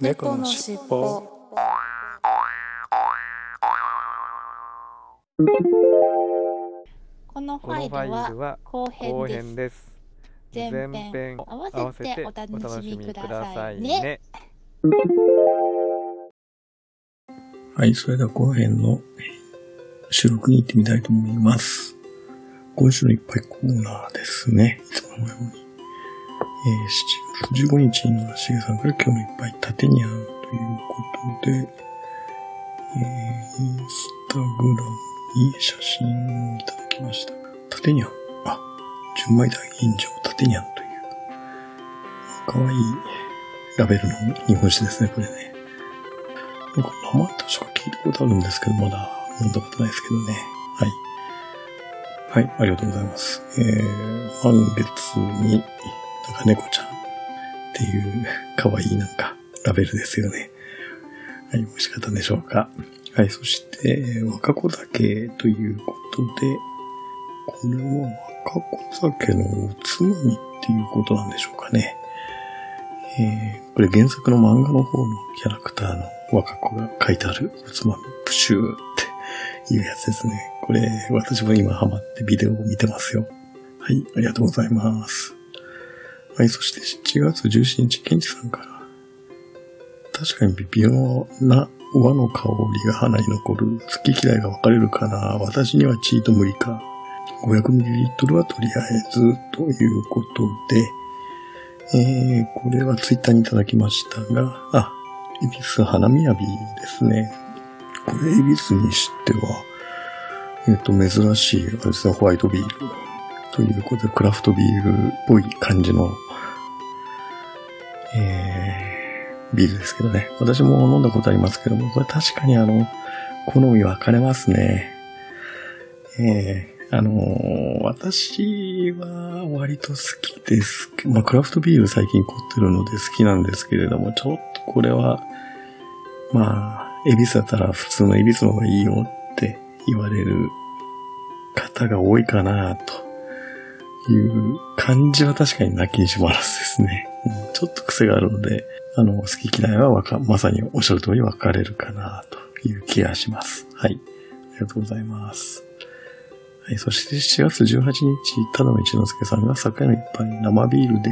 猫のしっぽこのファァイルは後後編です編です。前編合わせてお楽ししみくださいね。はい、それでは後編の収録に行ってみたいと思います。今週のいっぱいコーナーですね。いつものように。えー、7月15日のしげさんから今日のいっぱい縦にゃんということで、えー、インスタグラムに写真をいただきました。縦にゃん。あ、純米大吟醸縦にゃんという、かわいいラベルの日本酒ですね、これね。なんか名前確か聞いたことあるんですけど、まだ飲んだことないですけどね。はい。はい、ありがとうございます。えー、満月に、なんか猫ちゃんっていう、可愛いなんか、ラベルですよね。はい、美味しかったんでしょうか。はい、そして、若子酒ということで、これは若子酒のおつまみっていうことなんでしょうかね。えーこれ原作の漫画の方のキャラクターの若子が書いてあるおつまみ、プシューっていうやつですね。これ、私も今ハマってビデオを見てますよ。はい、ありがとうございます。はい、そして7月17日、ケンチさんから、確かに微妙な和の香りが鼻に残る。好き嫌いが分かれるかな。私にはチート無理か。500ml はとりあえず、ということで、えー、これはツイッターにいただきましたが、あ、恵比寿花みやびですね。これ、恵比寿にしては、えっ、と、珍しい、あれですね、ホワイトビール。ということで、クラフトビールっぽい感じの、えー、ビールですけどね。私も飲んだことありますけども、これ確かにあの、好み分かれますね。えー、あのー私は割と好きです。まあ、クラフトビール最近凝ってるので好きなんですけれども、ちょっとこれは、まあ、エビスだったら普通のエビスの方がいいよって言われる方が多いかなという感じは確かになきにしもあらずですね。うんちょっと癖があるので、あの、好き嫌いはわか、まさにおっしゃる通り分かれるかなという気がします。はい。ありがとうございます。はい、そして7月18日、ただの一之輔さんが酒の一杯生ビールで、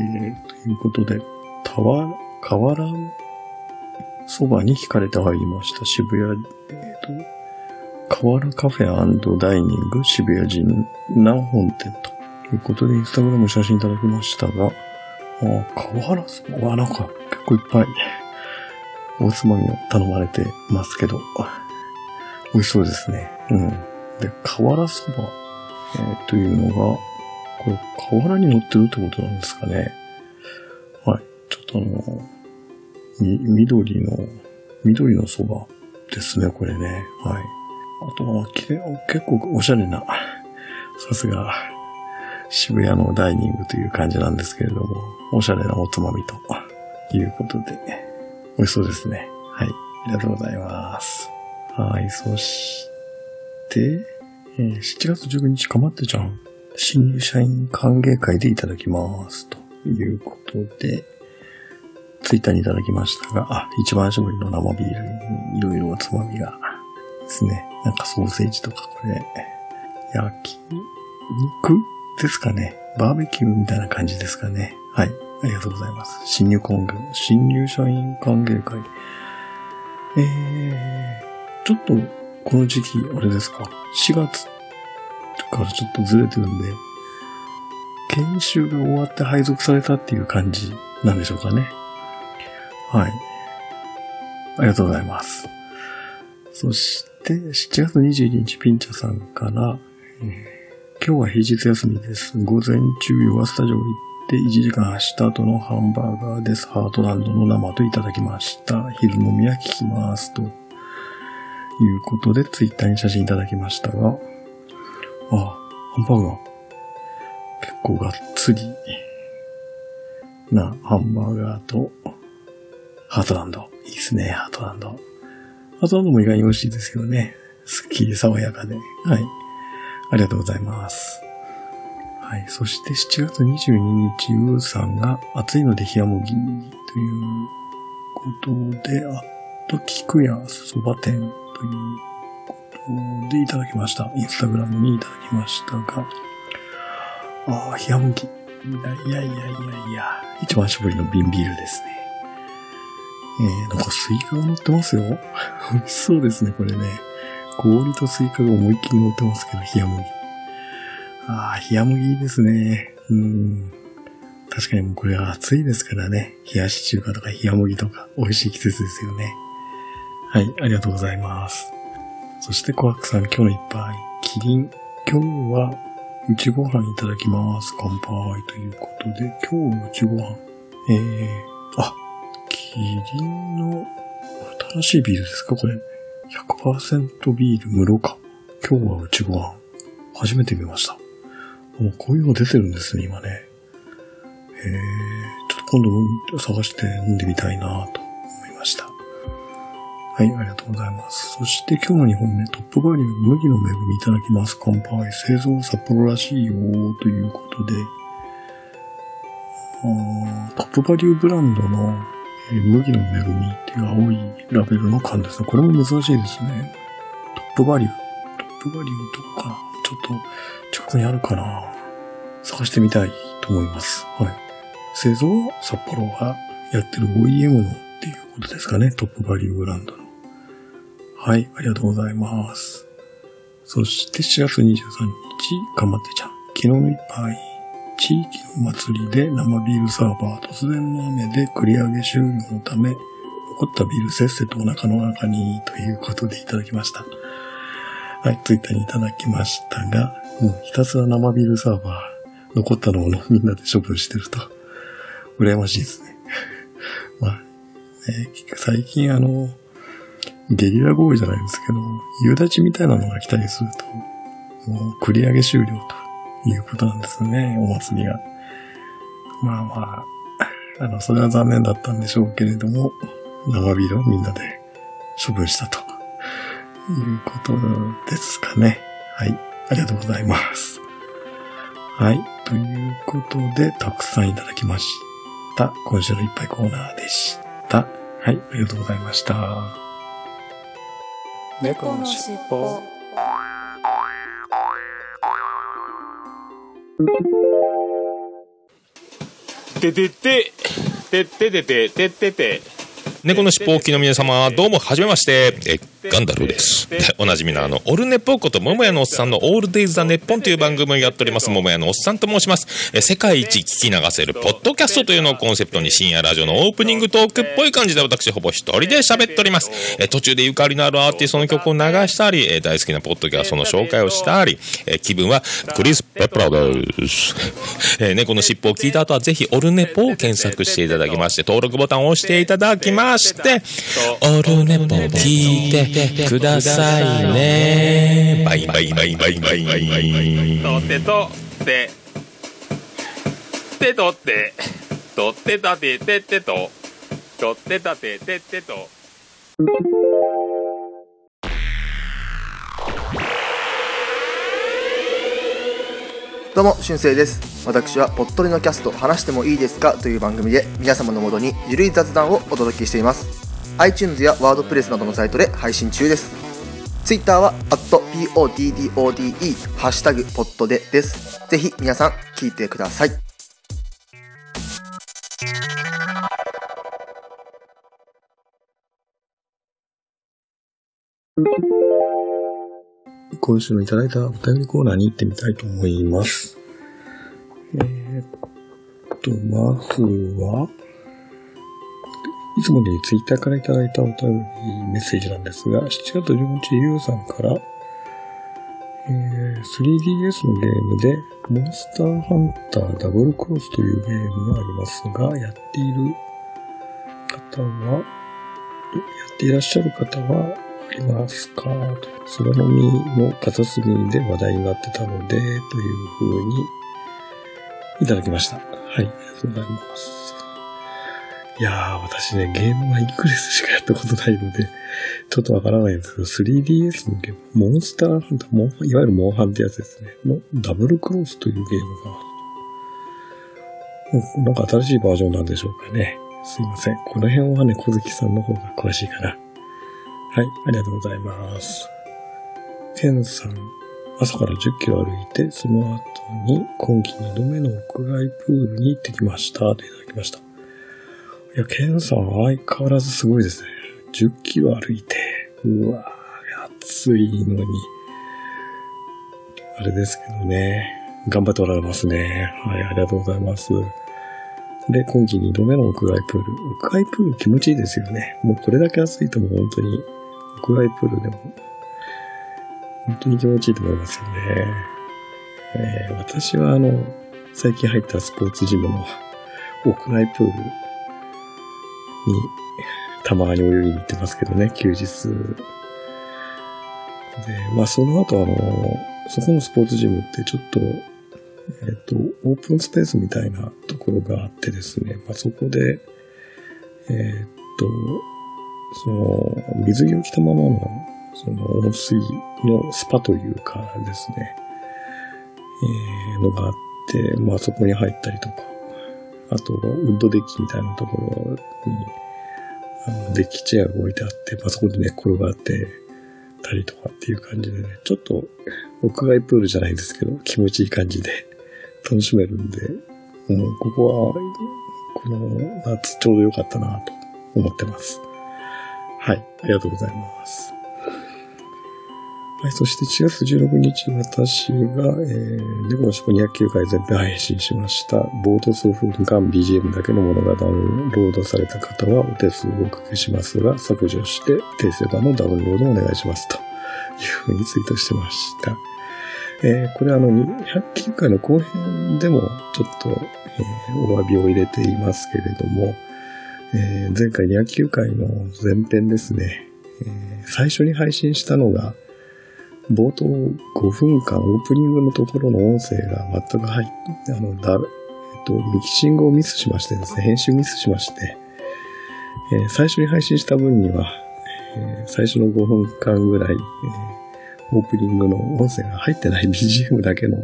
ということで、たわ、河原そばに惹かれて入りました。渋谷、えっ、と、河原カフェダイニング渋谷神南本店とということで、インスタグラム写真いただきましたが、あ河原そばはなんか結構いっぱいおつまみを頼まれてますけど、美味しそうですね。うん。で、河原そば、えーというのが、これ、河原に乗ってるってことなんですかね。はい。ちょっとあの、み、緑の、緑のそばですね、これね。はい。あとは、きれ結構おしゃれな、さすが、渋谷のダイニングという感じなんですけれども、おしゃれなおつまみということで、美味しそうですね。はい。ありがとうございます。はい。そして、えー7月19日、かまってちゃん、新入社員歓迎会でいただきます。ということで、ツイッターにいただきましたが、あ、一番搾りの生ビールにいろいろおつまみがですね。なんかソーセージとかこれ、焼き肉ですかね。バーベキューみたいな感じですかね。はい。ありがとうございます。新入婚迎、新入社員歓迎会。えー、ちょっと、この時期、あれですか？4月からちょっとずれてるんで、研修が終わって配属されたっていう感じなんでしょうかね。はい。ありがとうございます。そして、7月21日、ピンチャさんから、えー今日は平日休みです。午前中、ヨガスタジオ行って1時間走った後のハンバーガーです。ハートランドの生といただきました。昼飲みは聞きます。ということで、ツイッターに写真いただきましたが、あ、ハンバーガー。結構がっつりなハンバーガーと、ハートランド。いいですね、ハートランド。ハートランドも意外に美味しいですけどね。すっきり爽やかで。はい。ありがとうございます。はい。そして7月22日、ウーさんが暑いので冷麦ということで、あっと菊屋そば店ということでいただきました。インスタグラムにいただきましたが、ああ、冷や麦。いやいやいやいやいや、一番搾りの瓶ビールですね。えー、なんかスイカが乗ってますよ。美味しそうですね、これね。氷とスイカが思いっきり乗ってますけど、冷や麦。ああ、冷や麦いいですね。うん。確かにもうこれは暑いですからね。冷やし中華とか冷や麦とか美味しい季節ですよね。はい、ありがとうございます。そしてコアクさん、今日の一杯。キリン。今日は、うちご飯いただきます。乾杯ということで、今日のうちご飯。えー、あ、キリンの新しいビールですかこれ。100%ビール無ろ過。今日はうちご飯。初めて見ました。もうこういうの出てるんですね、今ね。へえ、ちょっと今度探して飲んでみたいなと思いました。はい、ありがとうございます。そして今日の2本目、トップバリュー麦の恵みいただきます。乾杯。製造札幌らしいよということで、トップバリューブランドの麦の恵みっていう青いラベルの缶ですね。これも珍しいですね。トップバリュー。トップバリューとか、ちょっと近くにあるかな探してみたいと思います。はい。製造は札幌がやってる OEM のっていうことですかね。トップバリューブランドの。はい、ありがとうございます。そして4月23日、かまってちゃん。昨日の一杯、地域の祭りで生ビールサーバー、突然の雨で繰り上げ終了のため、残ったビールせっせとお腹の中にということでいただきました。はい、ツイッターにいただきましたが、もう、ひたすら生ビールサーバー、残ったのをみんなで処分してると、羨ましいですね。まあ、ね、最近あの、ゲリラ豪雨じゃないですけど、夕立みたいなのが来たりすると、もう繰り上げ終了ということなんですね、お祭りが。まあまあ、あの、それは残念だったんでしょうけれども、生ビールをみんなで処分したということですかね。はい。ありがとうございます。はい。ということで、たくさんいただきました。今週のいっぱいコーナーでした。はい。ありがとうございました。猫のしっぽててて、てててて、ててて。猫のしっぽおきの皆様、どうも、はじめまして。えガンダルーです。で、おなじみのあの、オルネポこと、桃屋のおっさんのオールデイズ・ザ・ネッポンという番組をやっております、桃屋のおっさんと申します。え、世界一聞き流せる、ポッドキャストというのをコンセプトに深夜ラジオのオープニングトークっぽい感じで私、ほぼ一人で喋っております。え、途中でゆかりのあるアーティストの曲を流したり、え、大好きなポッドキャストの紹介をしたり、え、気分は、クリス・ペプラです。え、猫のしっぽを聞いた後は、ぜひ、オルネポを検索していただきまして、登録ボタンを押していただきまして、オルネポ聞いてくださいね。バイバイバイバイバイバイ。とってとって、てとって、とってたててってと、とってたててってと。どうも、しゅんせいです。私は、ぽっとりのキャスト、話してもいいですかという番組で、皆様のもとにゆるい雑談をお届けしています。iTunes や WordPress などのサイトで配信中です。Twitter は、@poddode、ハッシュタグ、ポッドでです。ぜひ皆さん、聞いてください。今週のいただいたお便りコーナーに行ってみたいと思います。えー、っと、まずは、いつもよりツイッターからいただいたお便りメッセージなんですが、7月15日、ゆうさんから、えー、3DS のゲームで、モンスターハンターダブルクロスというゲームがありますが、やっている方は、やっていらっしゃる方は、ありますかと。空の実の片隅で話題になってたので、という風にいただきました。はい、ありがとうございます。いやー、私ね、ゲームはイクレスしかやったことないので、ちょっとわからないんですけど、3DS のゲーム、モンスターハンター、モンいわゆるモンハンってやつですね。のダブルクロスというゲームが、なんか新しいバージョンなんでしょうかね。すいません。この辺はね、小月さんの方が詳しいかな。はい、ありがとうございます。ケンさん、朝から10キロ歩いて、その後に今季2度目の屋外プールに行ってきました。といただきました。いや、ケンさん相変わらずすごいですね。10キロ歩いて、うわぁ、暑いのに。あれですけどね。頑張っておられますね。はい、ありがとうございます。で、今季2度目の屋外プール。屋外プール気持ちいいですよね。もうこれだけ暑いとも本当に、屋外プールでも、本当に気持ちいいと思いますよね。えー私はあの、最近入ったスポーツジムの屋外プールに、たまに泳ぎに行ってますけどね、休日。で、まあその後あの、そこのスポーツジムってちょっと、えっ、と、オープンスペースみたいなところがあってですね、まあそこで、えっ、と、その、水着を着たままの、その、温水のスパというかですね、えーのがあって、まあそこに入ったりとか、あと、ウッドデッキみたいなところに、あのデッキチェアが置いてあって、まあそこでね、転がってたりとかっていう感じでね、ちょっと屋外プールじゃないですけど、気持ちいい感じで楽しめるんで、もうここは、この夏ちょうど良かったなと思ってます。はい、ありがとうございます。はい、そして4月16日、私が、えー、猫のしっぽ209回全編配信しました。ボート数分間 BGM だけのものがダウンロードされた方はお手数をおかけしますが、削除して訂正版のダウンロードをお願いします。というふうにツイートしてました。えーこれあの、209回の後編でもちょっと、えーお詫びを入れていますけれども、えー前回209回の前編ですね、えー最初に配信したのが、冒頭5分間オープニングのところの音声が全く入って、あの、だ、えっと、ミキシングをミスしましてですね、編集ミスしまして、えー最初に配信した分には、えー最初の5分間ぐらい、えーオープニングの音声が入ってない BGM だけの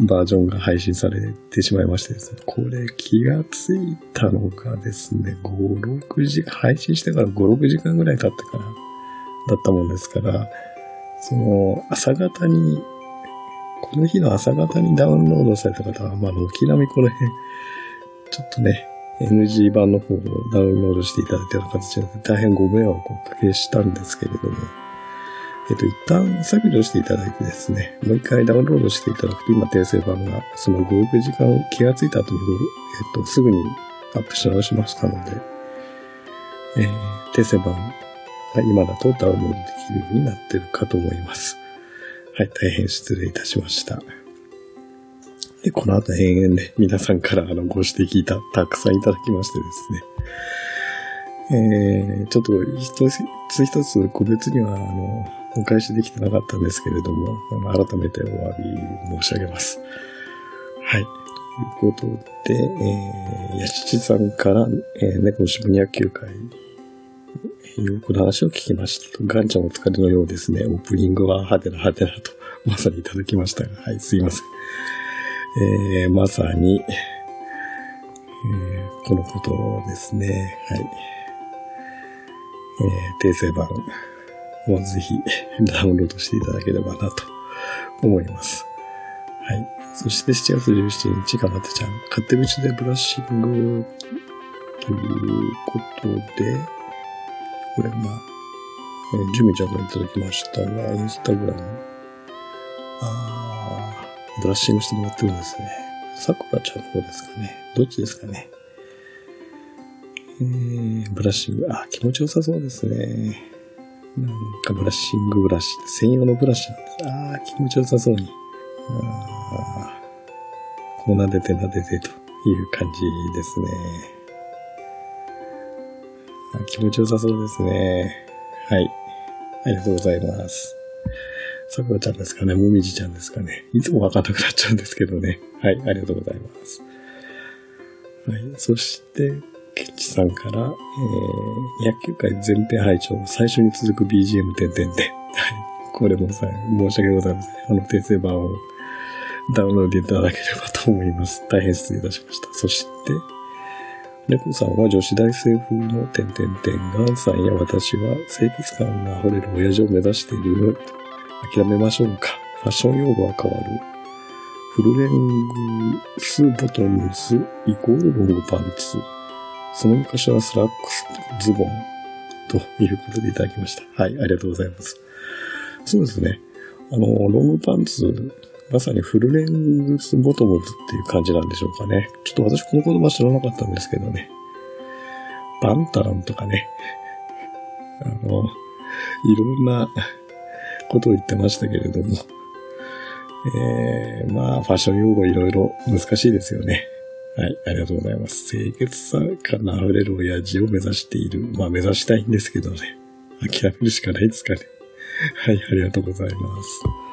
バージョンが配信されてしまいましてですね、これ気がついたのがですね、5、6時、配信してから5、6時間ぐらい経ってからだったもんですから、その朝方に、この日の朝方にダウンロードされた方は、まあ、軒並みこの辺、ちょっとね、NG 版の方をダウンロードしていただいたような形で、大変ご迷惑をおかけしたんですけれども、えっと、一旦削除していただいてですね、もう一回ダウンロードしていただくと、今訂正版が、その5、6時間を気がついた後に、えっと、すぐにアップし直しましたので、えー訂正版が今だとダウンロードできるようになってるかと思います。はい、大変失礼いたしました。で、この後延々で皆さんからあのご指摘いた、たくさんいただきましてですね。えー、ちょっと一つ一つ個別にはあの、お返しできてなかったんですけれども、改めてお詫び申し上げます。はい。ということで、えー、やしちさんから、えー、猫のしぶ209よくの話を聞きましたと。ガンちゃんお疲れのようですね。オープニングはハテナハテナと、まさにいただきましたが、はい、すいません。えー、まさに、えーこのことですね。はい。えー、訂正版をぜひダウンロードしていただければなと思います。はい。そして7月17日、かなてちゃん、勝手口でブラッシングということで、これまあ、えー、ジュミちゃんがいただきましたが、インスタグラム。あー、ブラッシングしてもらってるんですね。さくらちゃんの方ですかね。どっちですかね。えー、ブラッシング。あ、気持ちよさそうですね。なんかブラッシングブラシ。専用のブラシなんです。あー、気持ちよさそうに。あー、こう撫でて撫でてという感じですね。気持ちよさそうですね。はい。ありがとうございます。さくらちゃんですかねもみじちゃんですかねいつもわかんなくなっちゃうんですけどね。はい。ありがとうございます。はい。そして、ケッチさんから、えー、野球界全編拝聴最初に続く BGM 点々で。はい。これもさ、申し訳ございません。あの訂正版をダウンロードいただければと思います。大変失礼いたしました。そして、猫さんは女子大生風の点々点。ガンさんや私は清潔感が溢れる親父を目指している。諦めましょうか。ファッション用語は変わる。フルレングスボトムスイコールロングパンツ。その昔はスラックスズボンということでいただきました。はい、ありがとうございます。そうですね。あの、ロングパンツ、まさにフルレングスボトムズっていう感じなんでしょうかね。ちょっと私この言葉知らなかったんですけどね。バンタランとかね。あの、いろんなことを言ってましたけれども。えー、まあ、ファッション用語いろいろ難しいですよね。はい、ありがとうございます。清潔さから溢れる親父を目指している。まあ、目指したいんですけどね。諦めるしかないですかね。はい、ありがとうございます。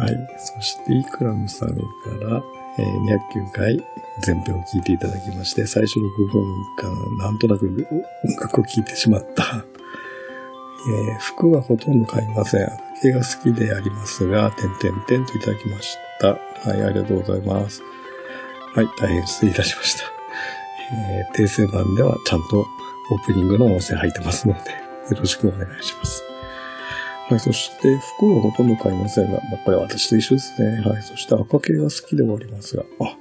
はい。そして、イクラムさんから、えー209回全編を聞いていただきまして、最初の5分間、なんとなく音楽を聴いてしまった。えー服はほとんど買いません。赤系が好きでありますが、点々点といただきました。はい、ありがとうございます。はい、大変失礼いたしました。えー訂正版ではちゃんとオープニングの音声入ってますので、よろしくお願いします。はい、そして服はほとんど買いませんが、やっぱり私と一緒ですね。はい、そして赤系が好きではありますが、あ、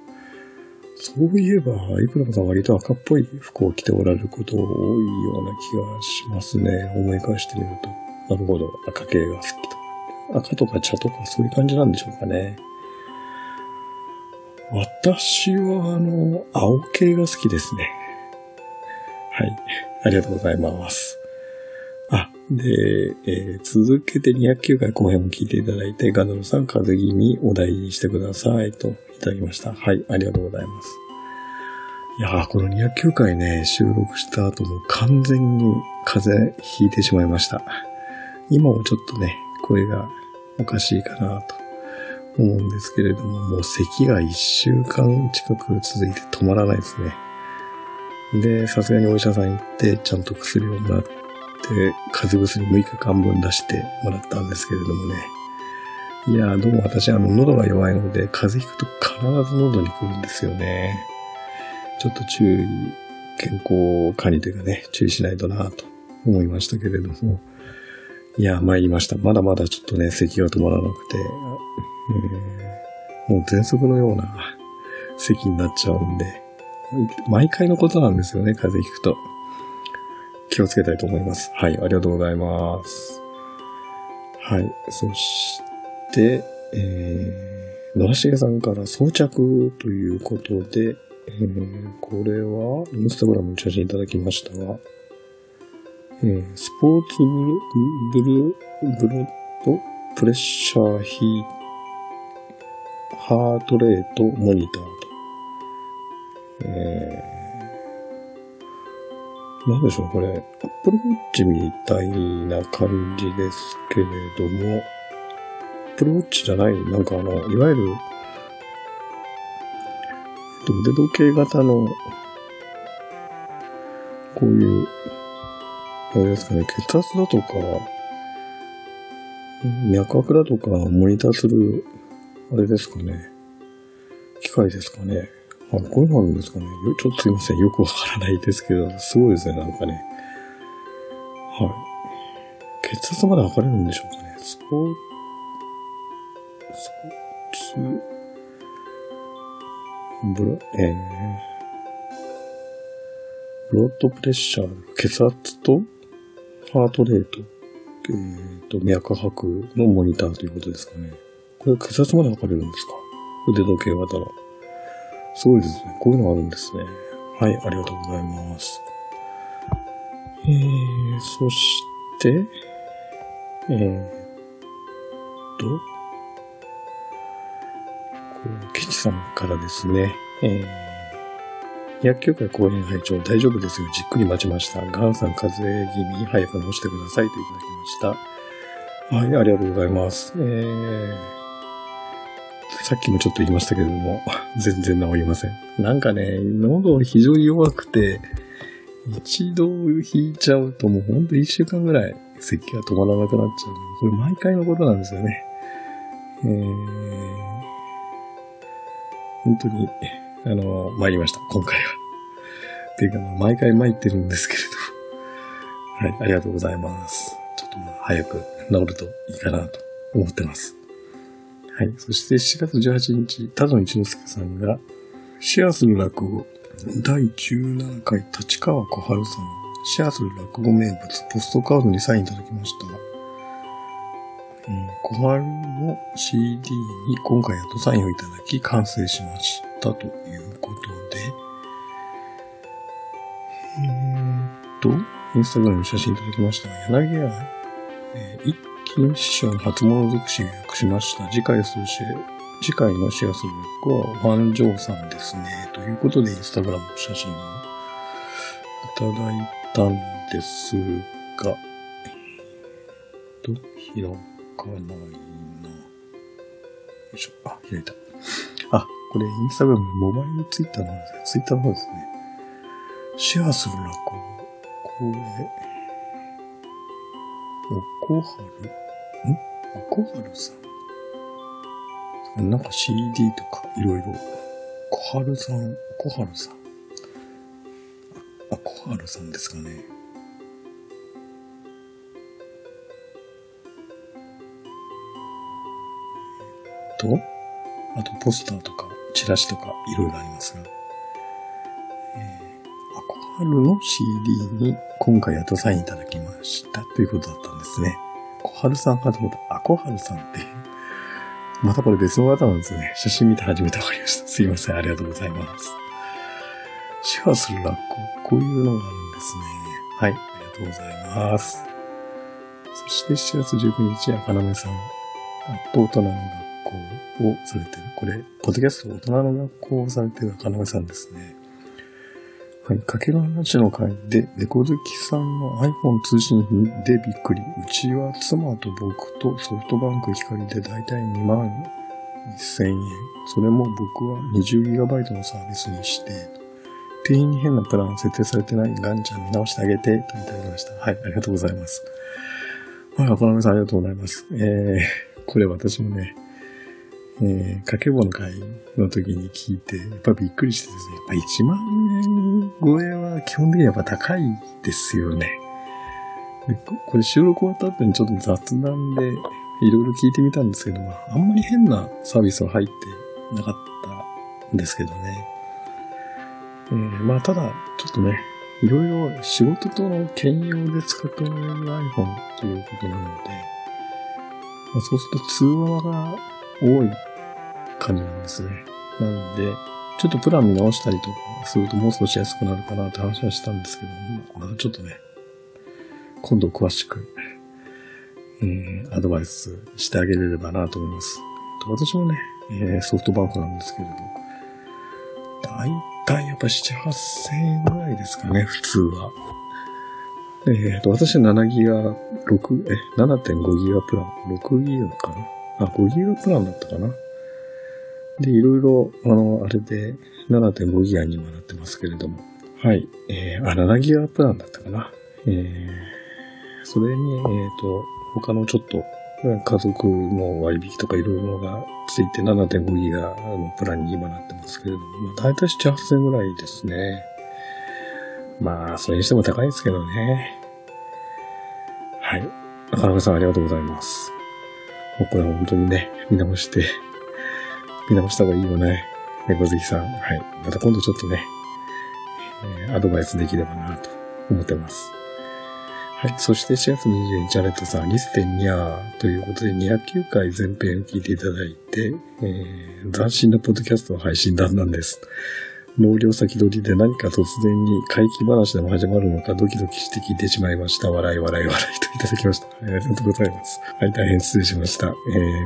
そういえば、イクラムさん割と赤っぽい服を着ておられること多いような気がしますね。思い返してみると。なるほど、赤系が好きと。赤とか茶とかそういう感じなんでしょうかね。私は、あの、青系が好きですね。はい。ありがとうございます。で、えー続けて209回後編も聞いていただいて、ガドルさん風邪気味お大事にしてくださいといただきました。はい、ありがとうございます。いやー、この209回ね、収録した後も完全に風邪ひいてしまいました。今もちょっとね、声がおかしいかなと思うんですけれども、もう咳が1週間近く続いて止まらないですね。で、さすがにお医者さん行って、ちゃんと薬をもらって、風邪薬6日間分出してもらったんですけれどもね。いや、どうも私、あの、喉が弱いので、風邪ひくと必ず喉に来るんですよね。ちょっと注意、健康管理というかね、注意しないとなと思いましたけれども。いや、参りました。まだまだちょっとね、咳が止まらなくて、えーもう喘息のような咳になっちゃうんで、毎回のことなんですよね、風邪ひくと。気をつけたいと思います。はい、ありがとうございます。はい、そして、えー、野良重さんから装着ということで、えー、これは、インスタグラムに写真いただきましたが、えー、スポーツブル、ブル、ブルとプレッシャーヒーハートレートモニターと。えー、なんでしょう、これ、Apple Watch みたいな感じですけれども、Apple Watch じゃない、なんかあの、いわゆる、腕時計型の、こういう、あれですかね、血圧だとか、脈拍だとかモニターするあれですかね。機械ですかね。あ、こういうのあるんですかね。よちょっとすいません。よくわからないですけど、すごいですね、なんかね。はい。血圧まで測れるんでしょうかね。スポーツ、スポーツ、ブラ、えー、ブロッドプレッシャー、血圧とハートレート、えーと、脈拍のモニターということですかね。これ血圧まで測れるんですか？腕時計型の。すごいですね。こういうのあるんですね。はい、ありがとうございます。えー、そして、えーっと、こう、ケチさんからですね、えー、薬局会公演拝聴大丈夫ですよ。じっくり待ちました。ガンさん風邪気味、早く治してくださいといただきました。はい、ありがとうございます。えー、さっきもちょっと言いましたけれども、全然治りません。なんかね、喉非常に弱くて、一度引いちゃうともうほんと一週間ぐらい咳が止まらなくなっちゃう。これ毎回のことなんですよね。えー、本当に、あの、参りました、今回は。っていうか、まあ、毎回参ってるんですけれど。はい、ありがとうございます。ちょっとまあ、早く治るといいかなと思ってます。はい。そして7月18日、田野一之輔さんが、シェアする落語、第17回立川小春さん、シェアする落語名物、ポストカードにサインいただきました。えー小春の CD に今回やっとサインをいただき完成しましたということで、えーっと、インスタグラムの写真いただきました。柳家、えー一金師匠の初物尽くし予約しました。次回数し、次回のシェアする役は、ファンジョーさんですね。ということで、インスタグラムの写真をいただいたんですが、えっと、開かないな。よいしょ。あ、開いた。あ、これインスタグラム、モバイルツイッターの方ですね。ツイッターの方ですね。シェアする落語。これ、おこはる？ん？おこはるさん。なんか CD とかいろいろ。小春さん、おこはるさん。あ、小春さんですかね。と、あとポスターとか、チラシとか、いろいろありますが、えー、アコハルの CD に今回やっとサインいただきましたということだったんですね。小春さんかと思った。アコハルさんって、またこれ別の方なんですね。写真見て初めてわかりました。すいません。ありがとうございます。シェアする落語、こういうのがあるんですね。はい。ありがとうございます。そして7月19日、赤なめさん。あと大人の学校をされてる。これ、ポッドキャスト大人の学校をされてる赤なめさんですね。はい。かけの話の会で、猫好きさんの iPhone 通信費でびっくり。うちは妻と僕とソフトバンク光でだいたい2万1000円。それも僕は 20GB のサービスにして、店員に変なプラン設定されてないガンちゃん見直してあげて、といただきました。はい。ありがとうございます。はい、赤なめさんありがとうございます。えー、これ私もね、えー、かけぼの会の時に聞いて、やっぱびっくりしてですね、やっぱ1万円超えは基本的にやっぱ高いですよね。これ収録終わった後にちょっと雑談でいろいろ聞いてみたんですけど、あんまり変なサービスは入ってなかったんですけどね。えー、まあただ、ちょっとね、いろいろ仕事との兼用で使ってもらえる iPhone ということなので、まあ、そうすると通話が多い感じなんですね。なので、ちょっとプラン見直したりとかするともう少し安くなるかなって話はしたんですけど、まだちょっとね、今度詳しく、えー、アドバイスしてあげれればなと思います。私もね、えソフトバンクなんですけれど、だいたいやっぱ7、8000円ぐらいですかね、普通は。えっ、と、私は7ギガ、6、え、7.5ギガプラン、6ギガかな？あ、5ギガプランだったかな？で、いろいろ、あの、あれで7.5ギガにもなってますけれども。はい。えー、あ、7ギガプランだったかな。えー、それに、えっ、と、他のちょっと、家族の割引とかいろいろがついて7.5ギガのプランに今なってますけれども、まあ、大体7、8000円ぐらいですね。まあ、それにしても高いですけどね。はい。中中さんありがとうございます。もうこれは本当にね、見直して、見直した方がいいよね。猫好きさん。はい。また今度ちょっとね、えーアドバイスできればなと思ってます。はい。そして4月22日、ジャネットさん、リステニャーということで209回前編を聞いていただいて、えー、斬新なポッドキャストの配信だんなんです。納涼先取りで何か突然に怪奇話でも始まるのかドキドキして聞いてしまいました。笑い笑い笑いといただきました。ありがとうございます。はい、大変失礼しました。えー、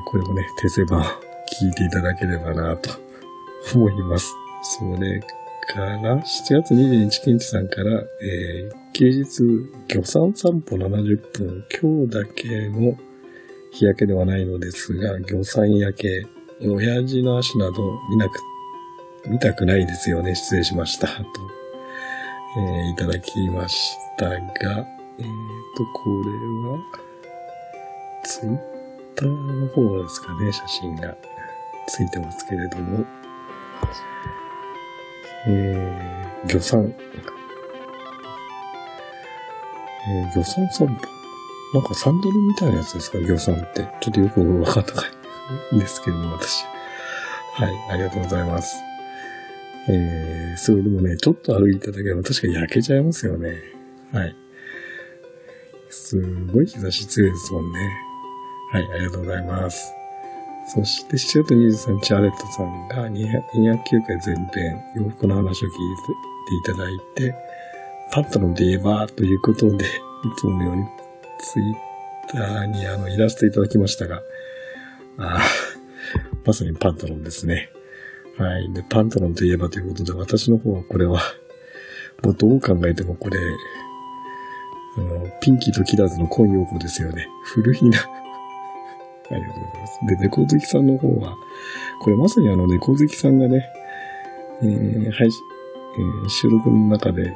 これもね、訂正版聞いていただければなと 思います。それから、7月22日、ケンチさんから、えー、休日、漁産散歩70分、今日だけの日焼けではないのですが、漁産焼け、親父の足など見なく、見たくないですよね。失礼しました。と、えーいただきましたが、えっ、と、これは、ツイッターの方ですかね、写真がついてますけれども、えー、漁産、えー、魚山散歩。なんかサンドルみたいなやつですか？魚山って。ちょっとよくわかったかいんですけども、私。はい、ありがとうございます。えー、それでもね、ちょっと歩いただけでも確か焼けちゃいますよね。はい。すごい日差し強いですもんね。はい、ありがとうございます。そして、7月23日、アレットさんが209回前編、洋服の話を聞いていただいて、パンタロンで言えば、ということで、いつものようにツイッターにあのイラストいただきましたが、あー まさにパンタロンですね。はい。で、パンタロンといえばということで、私の方はこれは、もうどう考えてもこれ、あの、ピンキーとキラーズの今陽子ですよね。古いな。ありがとうございます。で、猫好きさんの方は、これまさにあの猫好きさんがね、えー、はい、えー収録の中で、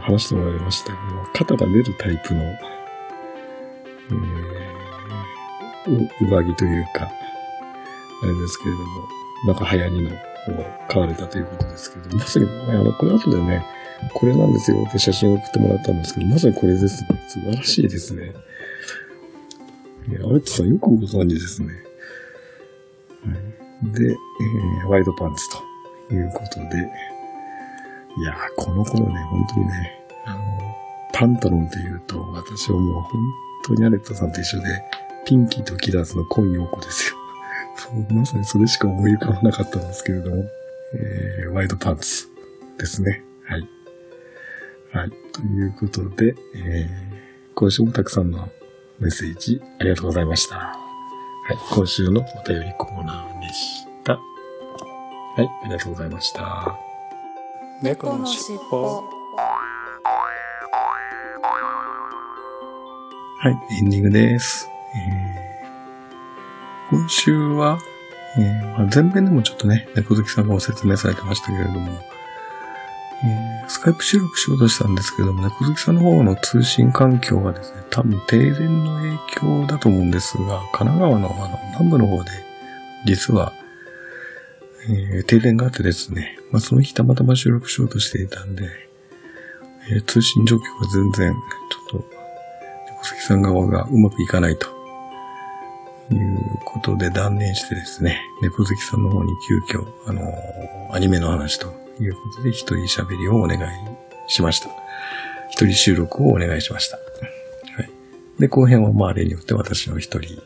話しておられましたけど、肩が出るタイプの、えー、上着というか、あれですけれども、なんか流行りのを買われたということですけど、まさに、あの、これ後でね、これなんですよって写真を送ってもらったんですけど、まさにこれですね。素晴らしいですね。えアレットさんよくご存知ですね。で、えーワイドパンツということで、いやー、この頃ね、本当にね、あの、パンタロンって言うと、私はもう本当にアレットさんと一緒で、ピンキーとキラーズの今陽子ですよ。まさにそれしか思い浮かばなかったんですけれども、えーワイドパンツですね。はい。はい。ということで、えー今週もたくさんのメッセージありがとうございました。はい。今週のお便りコーナーでした。はい。ありがとうございました。猫のしっぽはい。エンディングです。えー今週は、えーまあ、前編でもちょっとね、猫好きさんがご説明されてましたけれども、えスカイプ収録しようとしたんですけども、猫好きさんの方の通信環境がですね、多分停電の影響だと思うんですが、神奈川のあの南部の方で、実は、えー停電があってですね、まあ、その日たまたま収録しようとしていたんで、えー通信状況が全然、ちょっと、猫好きさん側がうまくいかないと。いうことで断念してですね、猫好きさんの方に急遽、あのーアニメの話とということで一人喋りをお願いしました。一人収録をお願いしました。はい。で、後編はまあ例によって私の一人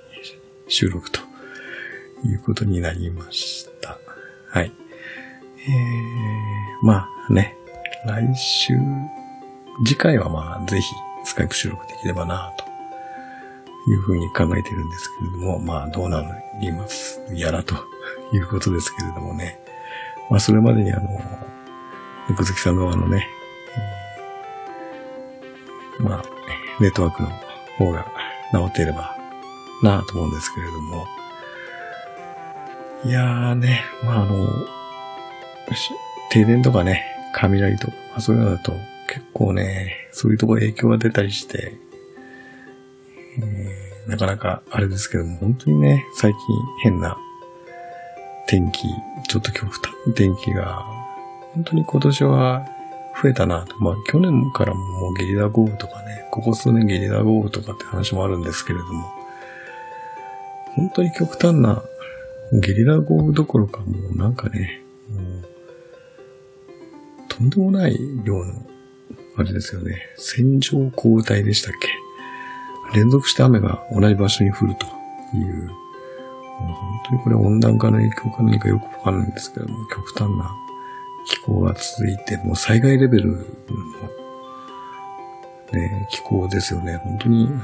収録ということになりました。はい。えー、まあね、来週、次回はまあぜひスカイプ収録できればなというふうに考えてるんですけれども、まあどうなりますやらということですけれどもね。まあそれまでにあの、猫好きさん側のね、まあ、ネットワークの方が治っていればなぁと思うんですけれども、いやーね、まああの、停電とかね、雷とか、まあそういうのだと結構ね、そういうところ影響が出たりして、えーなかなかあれですけども、本当にね、最近変な天気、ちょっと極端な天気が、本当に今年は増えたなと。まあ去年からもうゲリラ豪雨とかね、ここ数年ゲリラ豪雨とかって話もあるんですけれども、本当に極端なゲリラ豪雨どころかもうなんかね、もうとんでもない量の、あれですよね、線状降雨帯でしたっけ。連続して雨が同じ場所に降るとい、う本当にこれ温暖化の影響か何かよくわかんないんですけども、極端な気候が続いて、もう災害レベルの、ね、気候ですよね。本当に、あの、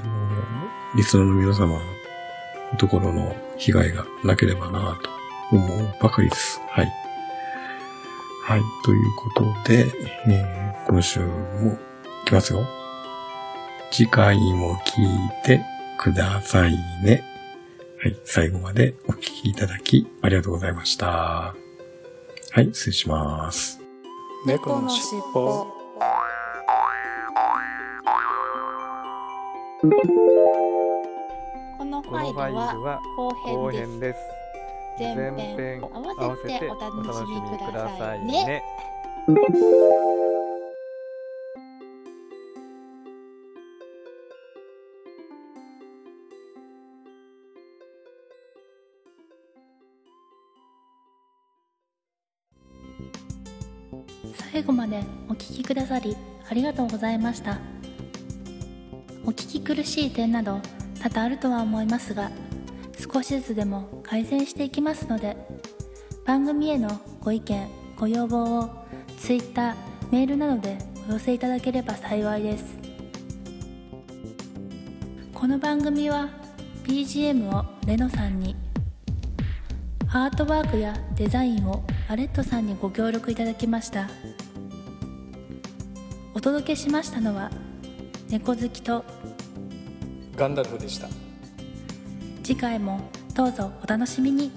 リスナーの皆様のところの被害がなければなと思うばかりです。はい。はい。ということで、えー今週もいきますよ。次回も聞いてくださいね。はい。最後までお聞きいただきありがとうございました。はい。失礼します。猫のしっぽこのファイルは後後編です編です。前前編編合わせてお楽ししみくださいねさいね。最後までお聞きくださりありがとうございました。お聞き苦しい点など多々あるとは思いますが少しずつでも改善していきますので番組へのご意見ご要望を Twitter メールなどでお寄せいただければ幸いです。この番組は BGM をレノさんにアートワークやデザインをアレットさんにご協力いただきました。お届けしましたのは猫好きとガンダルフでした。次回もどうぞお楽しみに